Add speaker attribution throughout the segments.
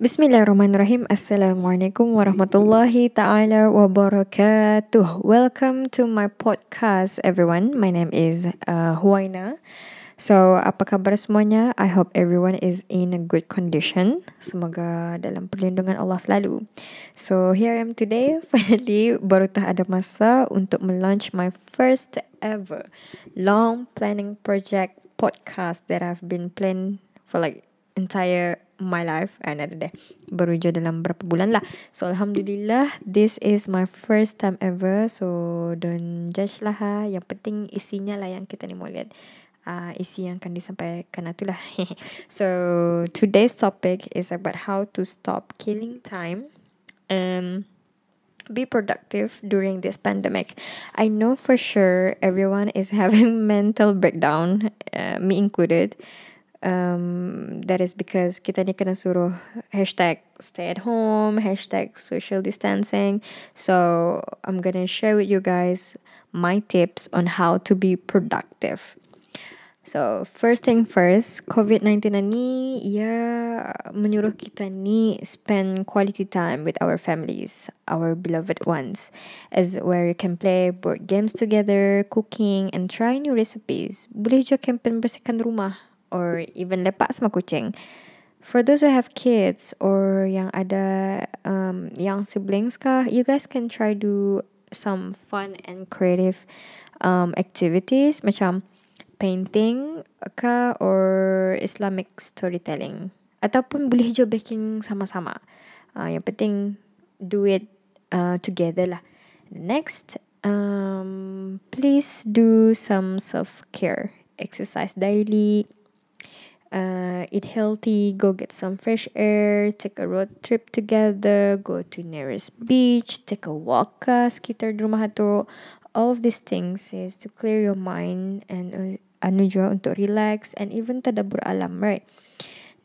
Speaker 1: Bismillahirrahmanirrahim. Assalamualaikum warahmatullahi taala wabarakatuh. Welcome to my podcast everyone. My name is uh, Huaina. So, apa khabar semuanya? I hope everyone is in a good condition. Semoga dalam perlindungan Allah selalu. So, here I am today. Finally, baru tak ada masa untuk melaunch my first ever long planning project podcast that I've been planning for like entire my life and ada deh baru je dalam berapa bulan lah. So alhamdulillah this is my first time ever. So don't judge lah ha. Yang penting isinya lah yang kita ni mau lihat. Uh, isi yang akan disampaikan itulah so today's topic is about how to stop killing time and be productive during this pandemic. I know for sure everyone is having mental breakdown, uh, me included. Um, that is because kita ni kena suruh hashtag stay at home, hashtag social distancing. So I'm gonna share with you guys my tips on how to be productive. So first thing first, COVID-19 ni ia menyuruh kita ni spend quality time with our families, our beloved ones, as where you can play board games together, cooking and try new recipes. Boleh je campaign bersihkan rumah or even lepak sama kucing. For those who have kids or yang ada um, young siblings kah, you guys can try do some fun and creative um, activities macam painting kah or Islamic storytelling. Ataupun boleh je baking sama-sama. Uh, yang penting do it uh, together lah. Next, um, please do some self-care. Exercise daily, uh, eat healthy, go get some fresh air, take a road trip together, go to nearest beach, take a walk ka sekitar rumah tu. All of these things is to clear your mind and uh, anu juga untuk relax and even tadabbur alam, right?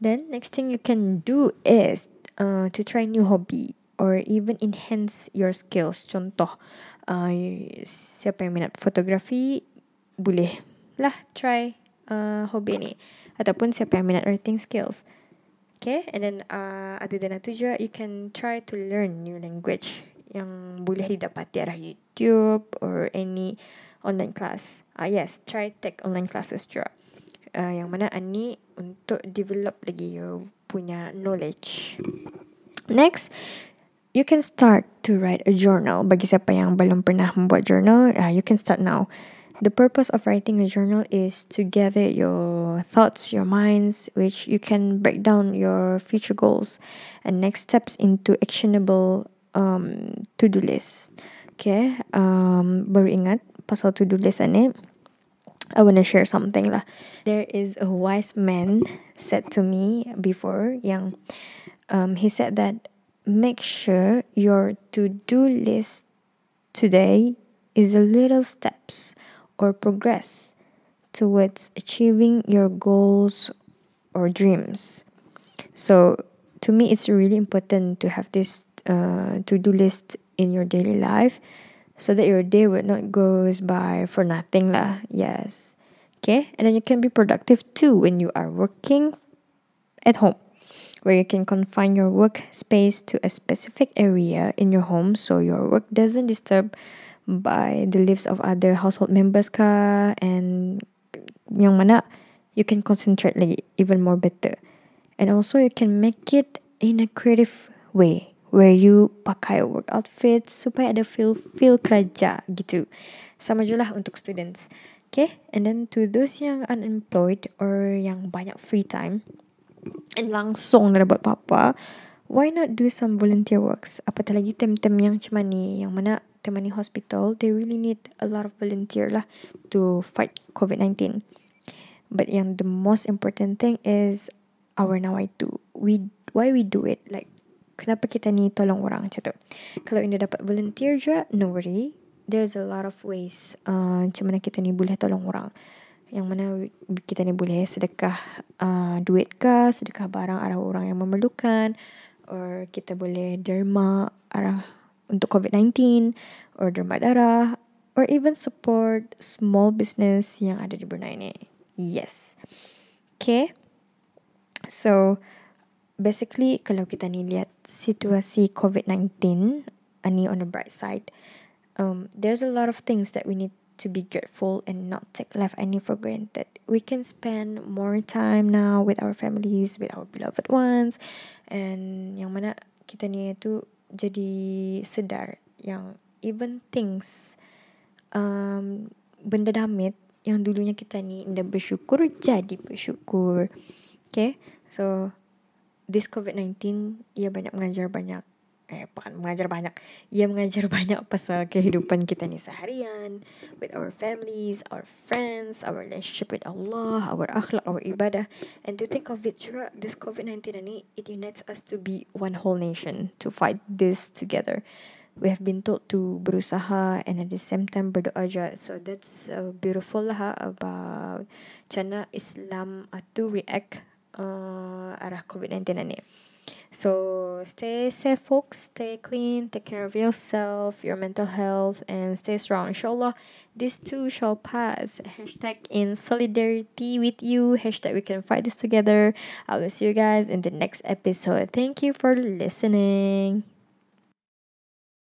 Speaker 1: Then next thing you can do is uh, to try new hobby or even enhance your skills. Contoh, uh, siapa yang minat fotografi, boleh lah try uh, hobi ni ataupun siapa yang minat writing skills. Okay, and then uh, other than itu juga, you can try to learn new language yang boleh didapati arah YouTube or any online class. Ah uh, yes, try take online classes juga. Uh, yang mana ani untuk develop lagi you punya knowledge. Next, you can start to write a journal. Bagi siapa yang belum pernah membuat journal, uh, you can start now. The purpose of writing a journal is to gather your thoughts, your minds, which you can break down your future goals and next steps into actionable um, to-do list. Okay, um, baru ingat pasal to-do list ni. I want to share something lah. There is a wise man said to me before yang um, he said that make sure your to-do list today is a little steps or progress towards achieving your goals or dreams. So, to me, it's really important to have this uh, to do list in your daily life so that your day would not goes by for nothing lah. Yes. Okay, and then you can be productive too when you are working at home, where you can confine your work space to a specific area in your home so your work doesn't disturb by the lives of other household members ka and yang mana you can concentrate lagi even more better. And also you can make it in a creative way where you pakai work outfit supaya ada feel feel kerja gitu. Sama je untuk students. Okay and then to those yang unemployed or yang banyak free time and langsung nak buat apa-apa why not do some volunteer works apatah lagi tem-tem yang macam ni yang mana Temani Hospital, they really need a lot of volunteer lah to fight COVID-19. But yang the most important thing is our nawai tu. We why we do it? Like kenapa kita ni tolong orang macam tu? Kalau ini dapat volunteer je, no worry. There's a lot of ways uh, macam mana kita ni boleh tolong orang. Yang mana kita ni boleh sedekah uh, duit ke, sedekah barang arah orang yang memerlukan. Or kita boleh derma arah untuk COVID-19 or derma darah or even support small business yang ada di Brunei ni. Yes. Okay. So, basically kalau kita ni lihat situasi COVID-19 ni on the bright side um, there's a lot of things that we need to be grateful and not take life any for granted. We can spend more time now with our families, with our beloved ones, and yang mana kita ni tu jadi sedar yang even things um, benda damit yang dulunya kita ni tidak bersyukur jadi bersyukur. Okay, so this COVID-19 ia banyak mengajar banyak eh bukan mengajar banyak. Ia mengajar banyak pasal kehidupan kita ni seharian with our families our friends our relationship with Allah our akhlak our ibadah. And to think of it juga this COVID-19 ni it unites us to be one whole nation to fight this together. We have been told to berusaha and at the same time berdoa. Juga so that's uh, beautiful lah about macam Islam uh, to react uh, arah COVID-19 ni So stay safe, folks. Stay clean. Take care of yourself, your mental health, and stay strong. Inshallah, this too shall pass. Hashtag in solidarity with you. Hashtag we can fight this together. I will see you guys in the next episode. Thank you for listening.